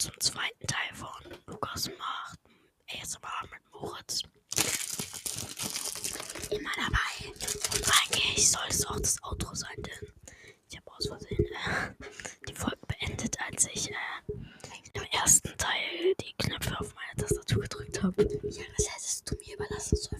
zum zweiten Teil von Lukas macht ASMR mit Moritz. Immer dabei. Und eigentlich soll es auch das Outro sein, denn ich habe aus Versehen äh, die Folge beendet, als ich äh, im ersten Teil die Knöpfe auf meine Tastatur gedrückt habe. Ja, das hättest du mir überlassen sollen,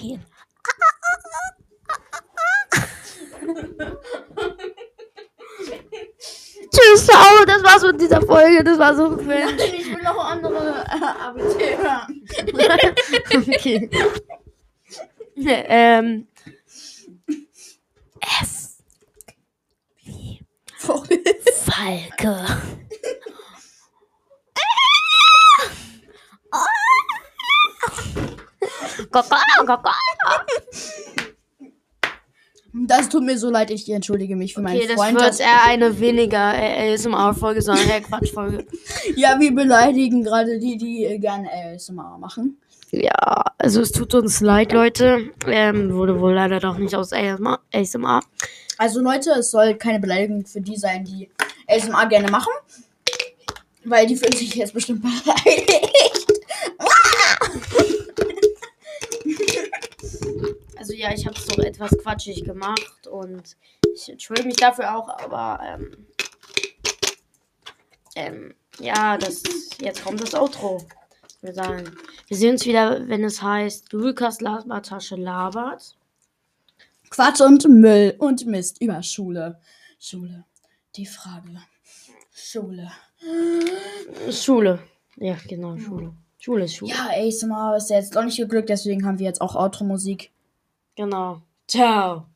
Delfin. Tschüss, ciao. Das war's mit dieser Folge. Das war so cringe. Ich will noch andere äh, ABC hören. okay. ähm. F. Wie. Falke. Das tut mir so leid, ich entschuldige mich für meinen Okay, das Freund. wird eher eine weniger ASMR-Folge, sondern eher Quatschfolge. ja, wir beleidigen gerade die, die gerne ASMR machen. Ja, also es tut uns leid, Leute. Ähm, wurde wohl leider doch nicht aus ASMR. ASMR. Also Leute, es soll keine Beleidigung für die sein, die ASMR gerne machen. Weil die fühlen sich jetzt bestimmt beleidigt. Also ja, ich habe es doch etwas quatschig gemacht und ich entschuldige mich dafür auch, aber ähm, ähm, ja, das jetzt kommt das Outro. Würde sagen, wir sehen uns wieder, wenn es heißt Lukas Labertasche labert. Quatsch und Müll und Mist über Schule. Schule. Die Frage. Schule. Schule. Ja, genau, Schule. Schule ist Schule. Ja, ASMR ist ja jetzt doch nicht geglückt, deswegen haben wir jetzt auch Outro-Musik. Genau. Ciao.